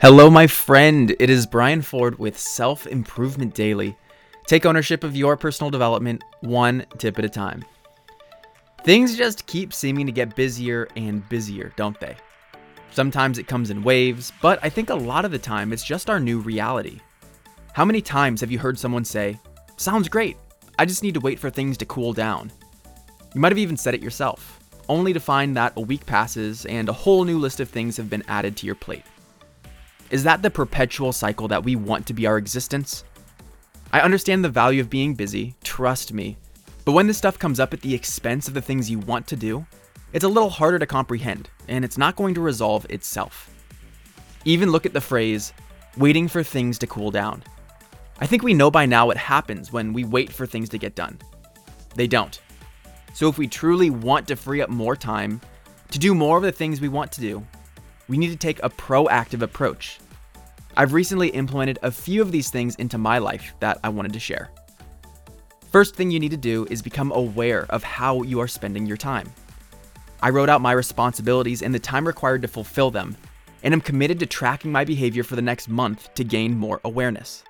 Hello, my friend. It is Brian Ford with Self Improvement Daily. Take ownership of your personal development one tip at a time. Things just keep seeming to get busier and busier, don't they? Sometimes it comes in waves, but I think a lot of the time it's just our new reality. How many times have you heard someone say, Sounds great, I just need to wait for things to cool down? You might have even said it yourself, only to find that a week passes and a whole new list of things have been added to your plate. Is that the perpetual cycle that we want to be our existence? I understand the value of being busy, trust me, but when this stuff comes up at the expense of the things you want to do, it's a little harder to comprehend, and it's not going to resolve itself. Even look at the phrase, waiting for things to cool down. I think we know by now what happens when we wait for things to get done. They don't. So if we truly want to free up more time to do more of the things we want to do, we need to take a proactive approach. I've recently implemented a few of these things into my life that I wanted to share. First thing you need to do is become aware of how you are spending your time. I wrote out my responsibilities and the time required to fulfill them, and am committed to tracking my behavior for the next month to gain more awareness.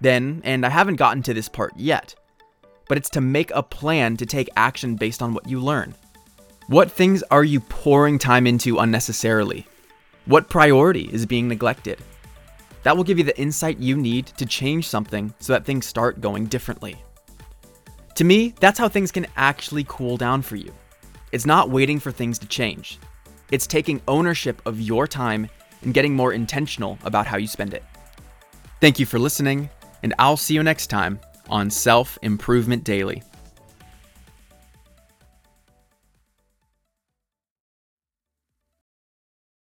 Then, and I haven't gotten to this part yet, but it's to make a plan to take action based on what you learn. What things are you pouring time into unnecessarily? What priority is being neglected? That will give you the insight you need to change something so that things start going differently. To me, that's how things can actually cool down for you. It's not waiting for things to change, it's taking ownership of your time and getting more intentional about how you spend it. Thank you for listening, and I'll see you next time on Self Improvement Daily.